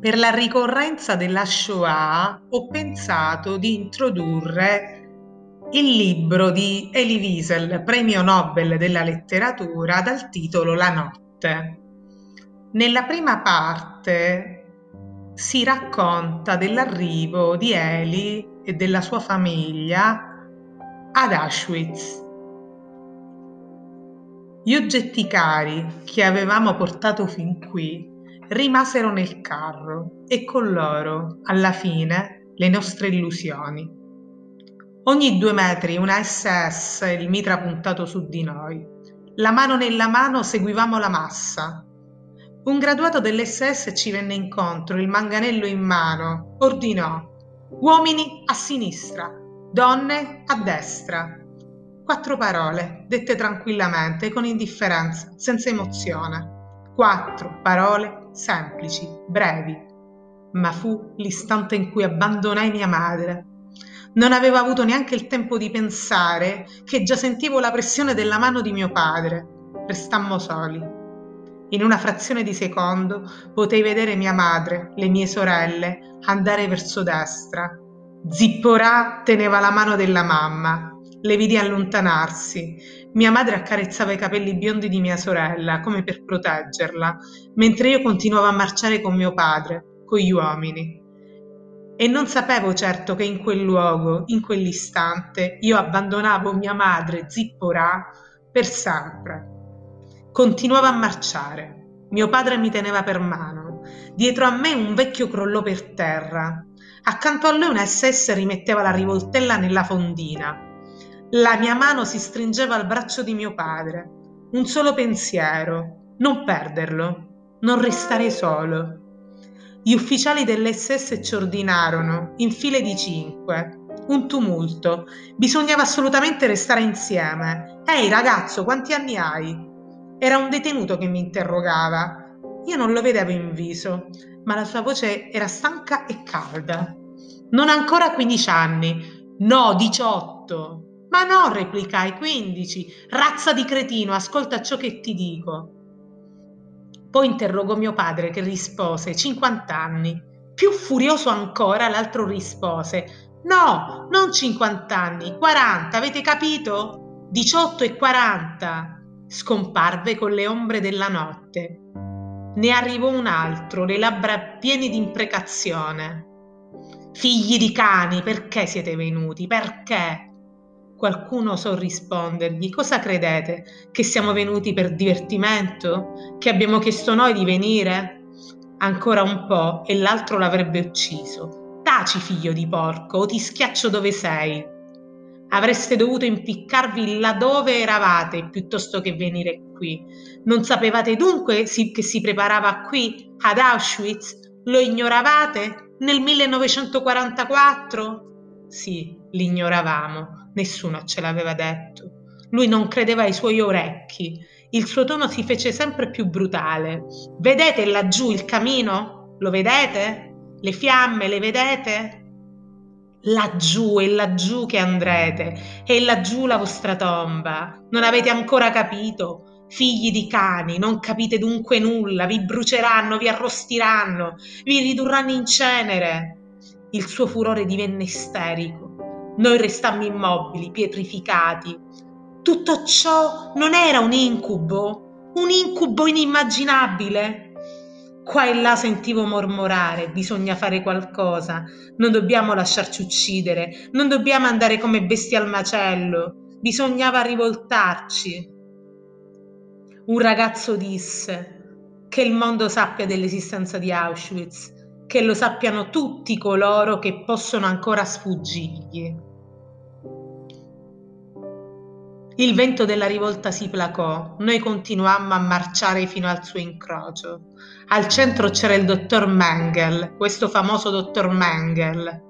Per la ricorrenza della Shoah ho pensato di introdurre il libro di Elie Wiesel, premio Nobel della letteratura, dal titolo La notte. Nella prima parte si racconta dell'arrivo di Elie e della sua famiglia ad Auschwitz. Gli oggetti cari che avevamo portato fin qui rimasero nel carro e con loro, alla fine, le nostre illusioni. Ogni due metri una SS, il mitra puntato su di noi. La mano nella mano seguivamo la massa. Un graduato dell'SS ci venne incontro, il manganello in mano, ordinò uomini a sinistra, donne a destra. Quattro parole, dette tranquillamente, con indifferenza, senza emozione. Quattro parole semplici, brevi, ma fu l'istante in cui abbandonai mia madre. Non avevo avuto neanche il tempo di pensare che già sentivo la pressione della mano di mio padre. Restammo soli. In una frazione di secondo potei vedere mia madre, le mie sorelle, andare verso destra. Zipporà teneva la mano della mamma. Le vidi allontanarsi mia madre accarezzava i capelli biondi di mia sorella, come per proteggerla, mentre io continuavo a marciare con mio padre, con gli uomini. E non sapevo certo che in quel luogo, in quell'istante, io abbandonavo mia madre, Zipporà, per sempre. Continuavo a marciare. Mio padre mi teneva per mano. Dietro a me un vecchio crollò per terra. Accanto a lui una SS rimetteva la rivoltella nella fondina. La mia mano si stringeva al braccio di mio padre. Un solo pensiero, non perderlo, non restare solo. Gli ufficiali dell'SS ci ordinarono, in file di cinque, un tumulto. Bisognava assolutamente restare insieme. Ehi ragazzo, quanti anni hai? Era un detenuto che mi interrogava. Io non lo vedevo in viso, ma la sua voce era stanca e calda. Non ancora 15 anni, no, 18. Ma no, replicai, quindici. Razza di cretino, ascolta ciò che ti dico. Poi interrogò mio padre che rispose, cinquant'anni. Più furioso ancora, l'altro rispose, no, non cinquant'anni, quaranta, avete capito? Diciotto e quaranta. Scomparve con le ombre della notte. Ne arrivò un altro, le labbra piene di imprecazione. Figli di cani, perché siete venuti? Perché? Qualcuno so rispondergli, cosa credete? Che siamo venuti per divertimento? Che abbiamo chiesto noi di venire? Ancora un po' e l'altro l'avrebbe ucciso. Taci, figlio di porco, o ti schiaccio dove sei. Avreste dovuto impiccarvi là dove eravate piuttosto che venire qui. Non sapevate dunque che si preparava qui, ad Auschwitz? Lo ignoravate? Nel 1944? Sì, l'ignoravamo Nessuno ce l'aveva detto. Lui non credeva ai suoi orecchi. Il suo tono si fece sempre più brutale. Vedete laggiù il camino? Lo vedete? Le fiamme le vedete? Laggiù è laggiù che andrete, è laggiù la vostra tomba. Non avete ancora capito? Figli di cani, non capite dunque nulla, vi bruceranno, vi arrostiranno, vi ridurranno in cenere. Il suo furore divenne isterico noi restammo immobili, pietrificati. Tutto ciò non era un incubo, un incubo inimmaginabile. Qua e là sentivo mormorare, bisogna fare qualcosa, non dobbiamo lasciarci uccidere, non dobbiamo andare come bestie al macello, bisognava rivoltarci. Un ragazzo disse che il mondo sappia dell'esistenza di Auschwitz, che lo sappiano tutti coloro che possono ancora sfuggirgli. Il vento della rivolta si placò, noi continuammo a marciare fino al suo incrocio. Al centro c'era il dottor Mengel, questo famoso dottor Mengel.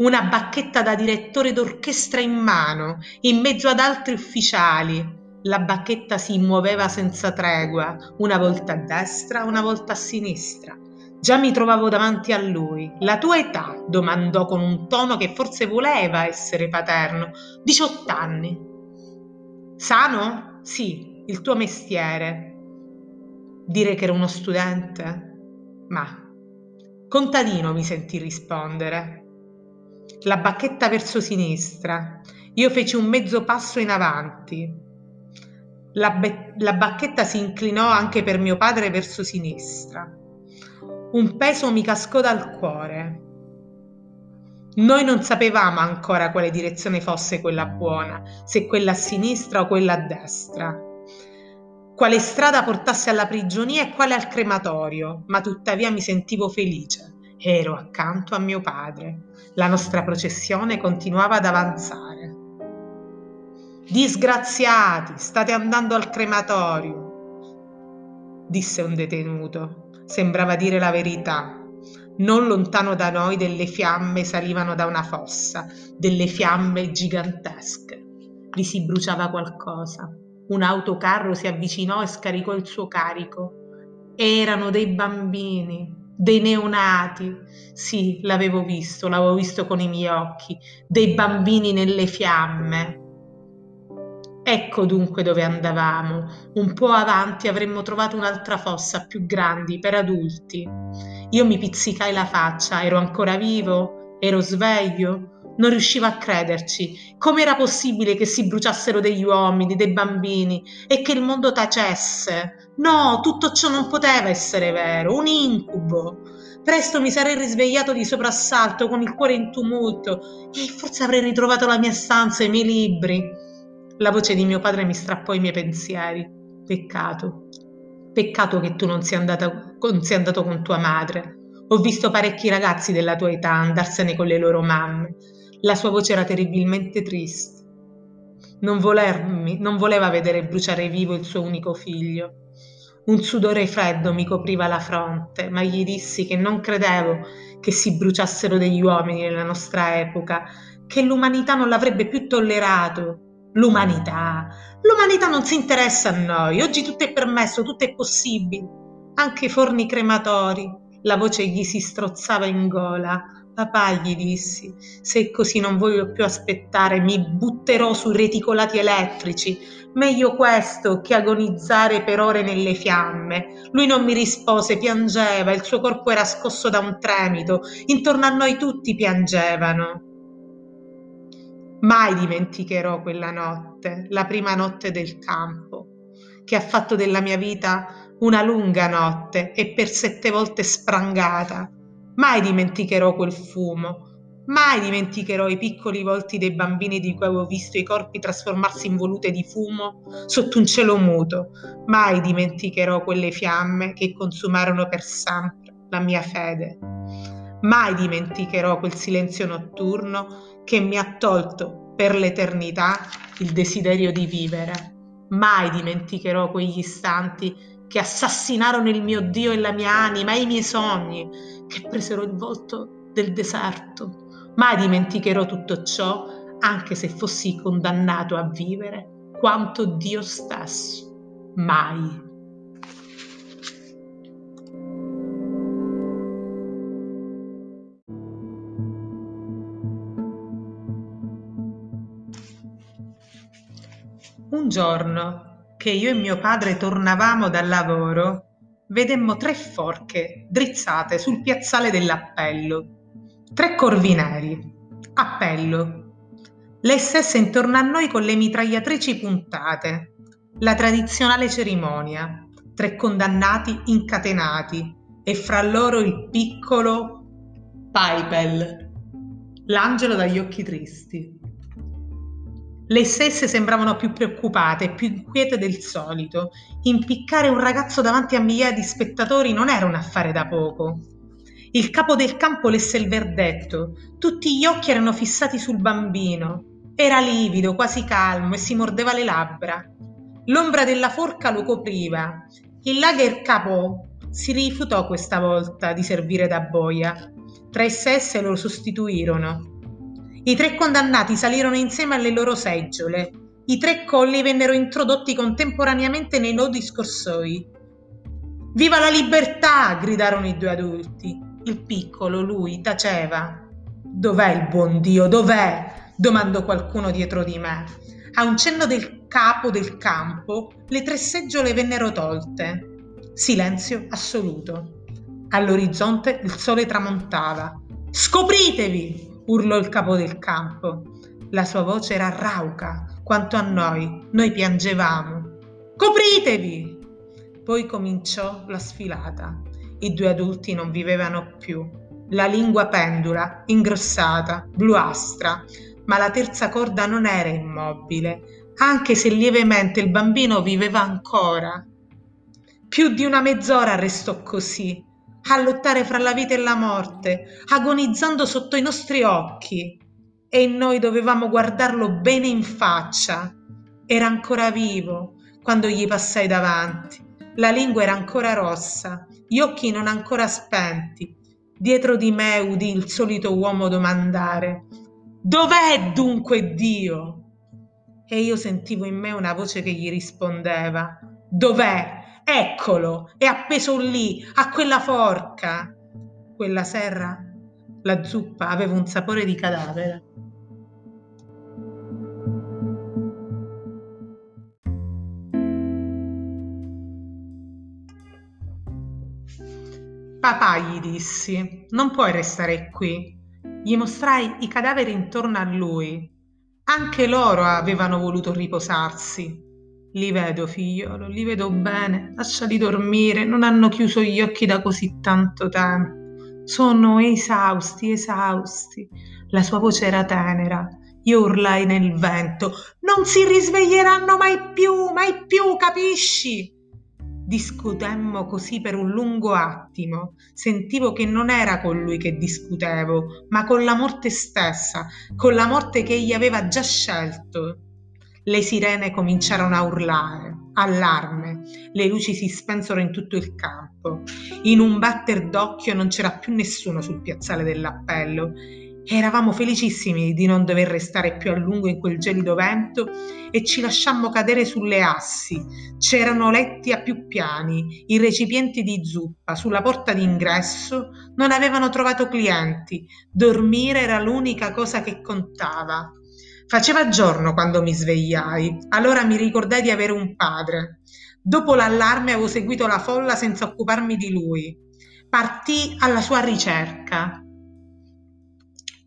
Una bacchetta da direttore d'orchestra in mano, in mezzo ad altri ufficiali. La bacchetta si muoveva senza tregua, una volta a destra, una volta a sinistra Già mi trovavo davanti a lui. La tua età? domandò con un tono che forse voleva essere paterno. 18 anni. Sano? Sì, il tuo mestiere. Dire che ero uno studente? Ma contadino mi sentì rispondere. La bacchetta verso sinistra. Io feci un mezzo passo in avanti. La, be- la bacchetta si inclinò anche per mio padre verso sinistra. Un peso mi cascò dal cuore. Noi non sapevamo ancora quale direzione fosse quella buona, se quella a sinistra o quella a destra. Quale strada portasse alla prigionia e quale al crematorio, ma tuttavia mi sentivo felice. Ero accanto a mio padre. La nostra processione continuava ad avanzare. Disgraziati, state andando al crematorio, disse un detenuto. Sembrava dire la verità. Non lontano da noi delle fiamme salivano da una fossa, delle fiamme gigantesche. Vi si bruciava qualcosa. Un autocarro si avvicinò e scaricò il suo carico. Erano dei bambini, dei neonati. Sì, l'avevo visto, l'avevo visto con i miei occhi, dei bambini nelle fiamme. Ecco dunque dove andavamo. Un po' avanti avremmo trovato un'altra fossa più grande per adulti. Io mi pizzicai la faccia, ero ancora vivo, ero sveglio, non riuscivo a crederci. Com'era possibile che si bruciassero degli uomini, dei bambini e che il mondo tacesse? No, tutto ciò non poteva essere vero, un incubo. Presto mi sarei risvegliato di soprassalto con il cuore in tumulto e forse avrei ritrovato la mia stanza e i miei libri. La voce di mio padre mi strappò i miei pensieri. Peccato, Peccato che tu non sia, andata, non sia andato con tua madre. Ho visto parecchi ragazzi della tua età andarsene con le loro mamme. La sua voce era terribilmente triste. Non, volermi, non voleva vedere bruciare vivo il suo unico figlio. Un sudore freddo mi copriva la fronte, ma gli dissi che non credevo che si bruciassero degli uomini nella nostra epoca, che l'umanità non l'avrebbe più tollerato l'umanità. L'umanità non si interessa a noi, oggi tutto è permesso, tutto è possibile, anche i forni crematori. La voce gli si strozzava in gola. Papà, gli dissi, se così non voglio più aspettare, mi butterò sui reticolati elettrici. Meglio questo che agonizzare per ore nelle fiamme. Lui non mi rispose, piangeva, il suo corpo era scosso da un tremito. Intorno a noi tutti piangevano. Mai dimenticherò quella notte, la prima notte del campo, che ha fatto della mia vita una lunga notte e per sette volte sprangata. Mai dimenticherò quel fumo, mai dimenticherò i piccoli volti dei bambini di cui avevo visto i corpi trasformarsi in volute di fumo sotto un cielo muto. Mai dimenticherò quelle fiamme che consumarono per sempre la mia fede. Mai dimenticherò quel silenzio notturno che mi ha tolto per l'eternità il desiderio di vivere. Mai dimenticherò quegli istanti che assassinarono il mio Dio e la mia anima e i miei sogni, che presero il volto del deserto. Mai dimenticherò tutto ciò, anche se fossi condannato a vivere quanto Dio stesso. Mai. Un giorno, che io e mio padre tornavamo dal lavoro, vedemmo tre forche drizzate sul piazzale dell'appello. Tre corvineri. Appello. Le stesse intorno a noi con le mitragliatrici puntate. La tradizionale cerimonia. Tre condannati incatenati e fra loro il piccolo Paipel, l'angelo dagli occhi tristi. Le stesse sembravano più preoccupate e più inquiete del solito. Impiccare un ragazzo davanti a migliaia di spettatori non era un affare da poco. Il capo del campo lesse il verdetto. Tutti gli occhi erano fissati sul bambino. Era livido, quasi calmo e si mordeva le labbra. L'ombra della forca lo copriva. Il lager capo si rifiutò questa volta di servire da boia. Tre sesse lo sostituirono. I tre condannati salirono insieme alle loro seggiole. I tre colli vennero introdotti contemporaneamente nei nodi scorsoi. Viva la libertà! gridarono i due adulti. Il piccolo, lui, taceva. Dov'è il buon Dio? Dov'è? domandò qualcuno dietro di me. A un cenno del capo del campo, le tre seggiole vennero tolte. Silenzio assoluto. All'orizzonte il sole tramontava. Scopritevi! Urlò il capo del campo. La sua voce era rauca quanto a noi, noi piangevamo. Copritevi! Poi cominciò la sfilata. I due adulti non vivevano più. La lingua pendula, ingrossata, bluastra, ma la terza corda non era immobile, anche se lievemente il bambino viveva ancora. Più di una mezz'ora restò così, a lottare fra la vita e la morte, agonizzando sotto i nostri occhi. E noi dovevamo guardarlo bene in faccia. Era ancora vivo quando gli passai davanti. La lingua era ancora rossa, gli occhi non ancora spenti. Dietro di me udì il solito uomo domandare Dov'è dunque Dio? E io sentivo in me una voce che gli rispondeva Dov'è? Eccolo, è appeso lì, a quella forca. Quella serra, la zuppa aveva un sapore di cadavere. Papà, gli dissi, non puoi restare qui. Gli mostrai i cadaveri intorno a lui. Anche loro avevano voluto riposarsi. Li vedo, figliolo, li vedo bene. Lasciali dormire, non hanno chiuso gli occhi da così tanto tempo. Sono esausti, esausti. La sua voce era tenera. Io urlai nel vento. Non si risveglieranno mai più, mai più, capisci? Discutemmo così per un lungo attimo. Sentivo che non era con lui che discutevo, ma con la morte stessa, con la morte che egli aveva già scelto. Le sirene cominciarono a urlare, allarme, le luci si spensero in tutto il campo. In un batter d'occhio non c'era più nessuno sul piazzale dell'appello Eravamo felicissimi di non dover restare più a lungo in quel gelido vento e ci lasciammo cadere sulle assi. C'erano letti a più piani, i recipienti di zuppa sulla porta d'ingresso non avevano trovato clienti. Dormire era l'unica cosa che contava. Faceva giorno quando mi svegliai, allora mi ricordai di avere un padre. Dopo l'allarme avevo seguito la folla senza occuparmi di lui. Partì alla sua ricerca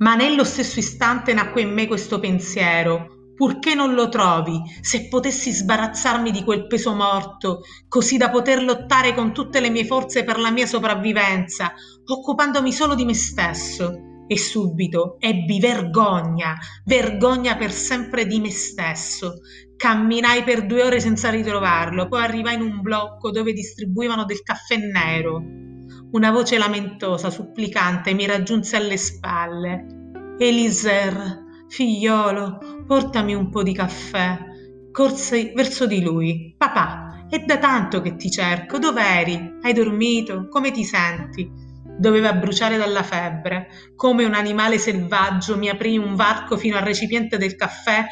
ma nello stesso istante nacque in me questo pensiero purché non lo trovi, se potessi sbarazzarmi di quel peso morto, così da poter lottare con tutte le mie forze per la mia sopravvivenza, occupandomi solo di me stesso. E subito ebbi vergogna, vergogna per sempre di me stesso. Camminai per due ore senza ritrovarlo, poi arrivai in un blocco dove distribuivano del caffè nero. Una voce lamentosa, supplicante, mi raggiunse alle spalle. Eliser, figliolo, portami un po' di caffè. Corsi verso di lui. Papà, è da tanto che ti cerco. Dov'eri? Hai dormito? Come ti senti? Doveva bruciare dalla febbre. Come un animale selvaggio mi aprì un varco fino al recipiente del caffè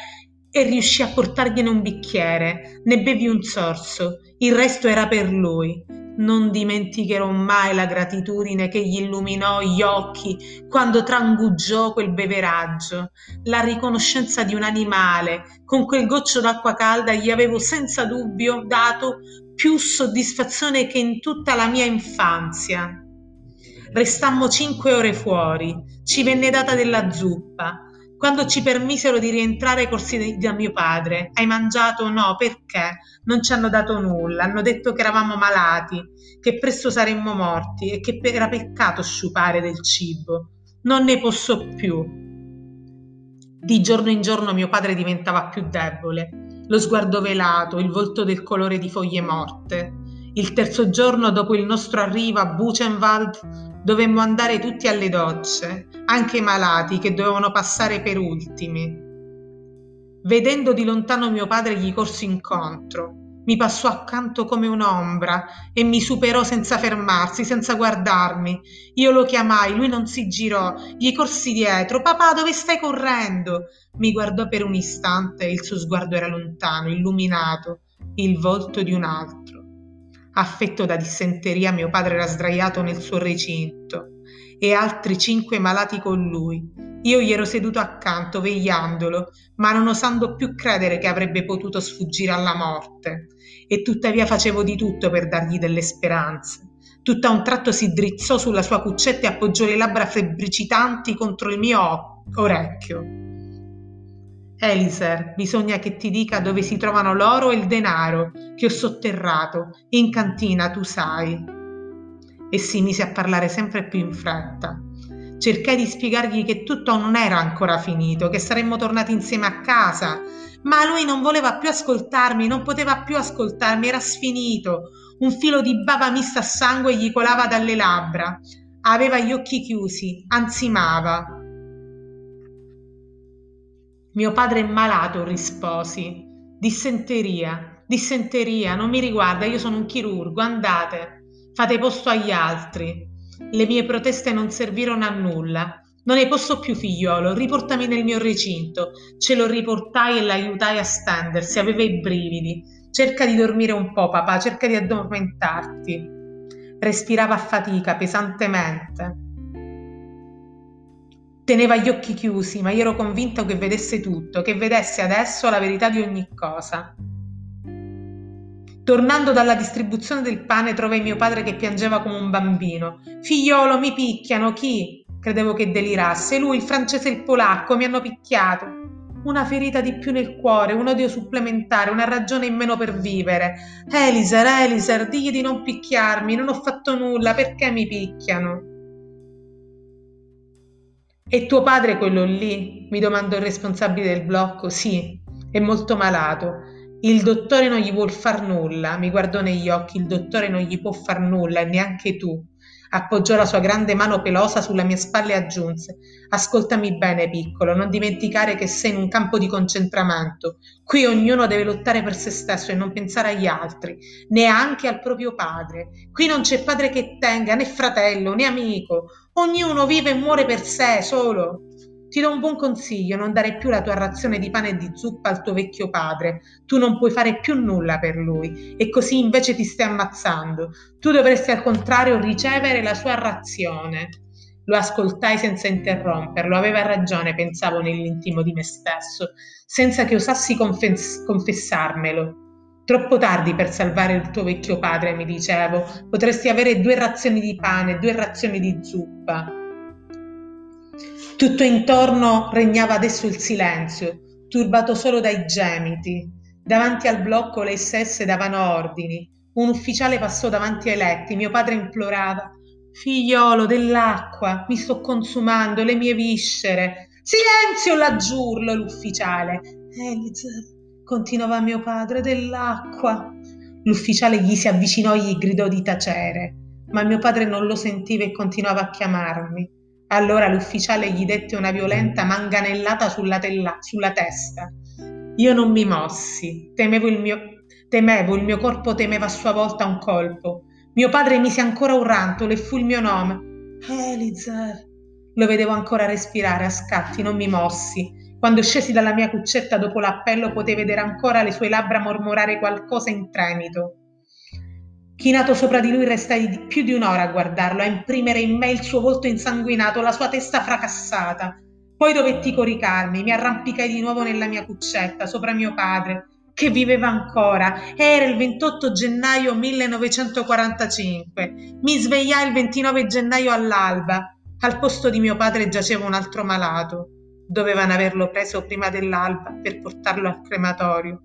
e riuscì a portargliene un bicchiere. Ne bevi un sorso. Il resto era per lui non dimenticherò mai la gratitudine che gli illuminò gli occhi quando trangugiò quel beveraggio, la riconoscenza di un animale, con quel goccio d'acqua calda gli avevo senza dubbio dato più soddisfazione che in tutta la mia infanzia. Restammo cinque ore fuori, ci venne data della zuppa, quando ci permisero di rientrare corsi da mio padre, hai mangiato? No, perché? Non ci hanno dato nulla, hanno detto che eravamo malati, che presto saremmo morti e che era peccato sciupare del cibo. Non ne posso più. Di giorno in giorno mio padre diventava più debole, lo sguardo velato, il volto del colore di foglie morte. Il terzo giorno dopo il nostro arrivo a Buchenwald Dovemmo andare tutti alle docce, anche i malati che dovevano passare per ultimi. Vedendo di lontano mio padre gli corsi incontro. Mi passò accanto come un'ombra e mi superò senza fermarsi, senza guardarmi. Io lo chiamai, lui non si girò, gli corsi dietro. Papà, dove stai correndo? Mi guardò per un istante e il suo sguardo era lontano, illuminato, il volto di un altro. Affetto da dissenteria, mio padre era sdraiato nel suo recinto. e altri cinque malati con lui. Io gli ero seduto accanto, vegliandolo, ma non osando più credere che avrebbe potuto sfuggire alla morte. E tuttavia facevo di tutto per dargli delle speranze. Tutta un tratto si drizzò sulla sua cuccetta e appoggiò le labbra febbricitanti contro il mio orecchio. Eliser, bisogna che ti dica dove si trovano l'oro e il denaro che ho sotterrato. In cantina, tu sai. E si mise a parlare sempre più in fretta. Cercai di spiegargli che tutto non era ancora finito, che saremmo tornati insieme a casa, ma lui non voleva più ascoltarmi, non poteva più ascoltarmi, era sfinito. Un filo di bava mista a sangue gli colava dalle labbra. Aveva gli occhi chiusi, ansimava. Mio padre è malato, risposi. Dissenteria, dissenteria, non mi riguarda, io sono un chirurgo, andate, fate posto agli altri. Le mie proteste non servirono a nulla. Non ne posso più, figliolo, riportami nel mio recinto. Ce lo riportai e l'aiutai a stendersi, aveva i brividi. Cerca di dormire un po', papà, cerca di addormentarti. Respirava a fatica, pesantemente. Teneva gli occhi chiusi, ma io ero convinto che vedesse tutto, che vedesse adesso la verità di ogni cosa. Tornando dalla distribuzione del pane trovai mio padre che piangeva come un bambino. Figliolo, mi picchiano, chi? Credevo che delirasse. Lui, il francese e il polacco, mi hanno picchiato. Una ferita di più nel cuore, un odio supplementare, una ragione in meno per vivere. Eliser, Eliser, digli di non picchiarmi, non ho fatto nulla, perché mi picchiano? E tuo padre quello lì? mi domandò il responsabile del blocco. Sì, è molto malato. Il dottore non gli vuol far nulla, mi guardò negli occhi, il dottore non gli può far nulla, neanche tu. Appoggiò la sua grande mano pelosa sulla mia spalla e aggiunse Ascoltami bene, piccolo, non dimenticare che sei in un campo di concentramento. Qui ognuno deve lottare per se stesso e non pensare agli altri, neanche al proprio padre. Qui non c'è padre che tenga, né fratello, né amico. Ognuno vive e muore per sé, solo. Ti do un buon consiglio, non dare più la tua razione di pane e di zuppa al tuo vecchio padre. Tu non puoi fare più nulla per lui e così invece ti stai ammazzando. Tu dovresti al contrario ricevere la sua razione. Lo ascoltai senza interromperlo, aveva ragione, pensavo nell'intimo di me stesso, senza che osassi confess- confessarmelo. Troppo tardi per salvare il tuo vecchio padre, mi dicevo. Potresti avere due razioni di pane, due razioni di zuppa. Tutto intorno regnava adesso il silenzio, turbato solo dai gemiti. Davanti al blocco le stesse davano ordini. Un ufficiale passò davanti ai letti. Mio padre implorava: Figliolo dell'acqua, mi sto consumando, le mie viscere. Silenzio laggiurlo l'ufficiale. Elizabeth, continuava mio padre, dell'acqua. L'ufficiale gli si avvicinò e gli gridò di tacere, ma mio padre non lo sentiva e continuava a chiamarmi. Allora l'ufficiale gli dette una violenta manganellata sulla, tella, sulla testa. Io non mi mossi, temevo il, mio, temevo, il mio corpo temeva a sua volta un colpo. Mio padre mise ancora un rantolo e fu il mio nome. Elizer. Lo vedevo ancora respirare a scatti, non mi mossi. Quando scesi dalla mia cuccetta dopo l'appello potei vedere ancora le sue labbra mormorare qualcosa in tremito. Chinato sopra di lui restai più di un'ora a guardarlo, a imprimere in me il suo volto insanguinato, la sua testa fracassata. Poi dovetti coricarmi, mi arrampicai di nuovo nella mia cuccetta, sopra mio padre, che viveva ancora. Era il 28 gennaio 1945. Mi svegliai il 29 gennaio all'alba. Al posto di mio padre giaceva un altro malato. Dovevano averlo preso prima dell'alba per portarlo al crematorio.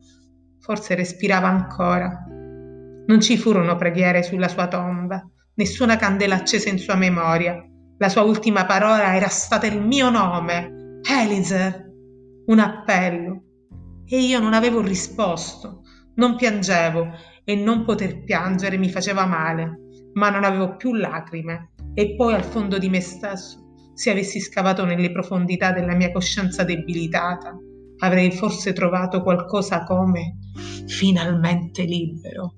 Forse respirava ancora. Non ci furono preghiere sulla sua tomba, nessuna candela accesa in sua memoria. La sua ultima parola era stata il mio nome, Elizer, un appello. E io non avevo risposto, non piangevo e non poter piangere mi faceva male, ma non avevo più lacrime. E poi al fondo di me stesso, se avessi scavato nelle profondità della mia coscienza debilitata, avrei forse trovato qualcosa come finalmente libero.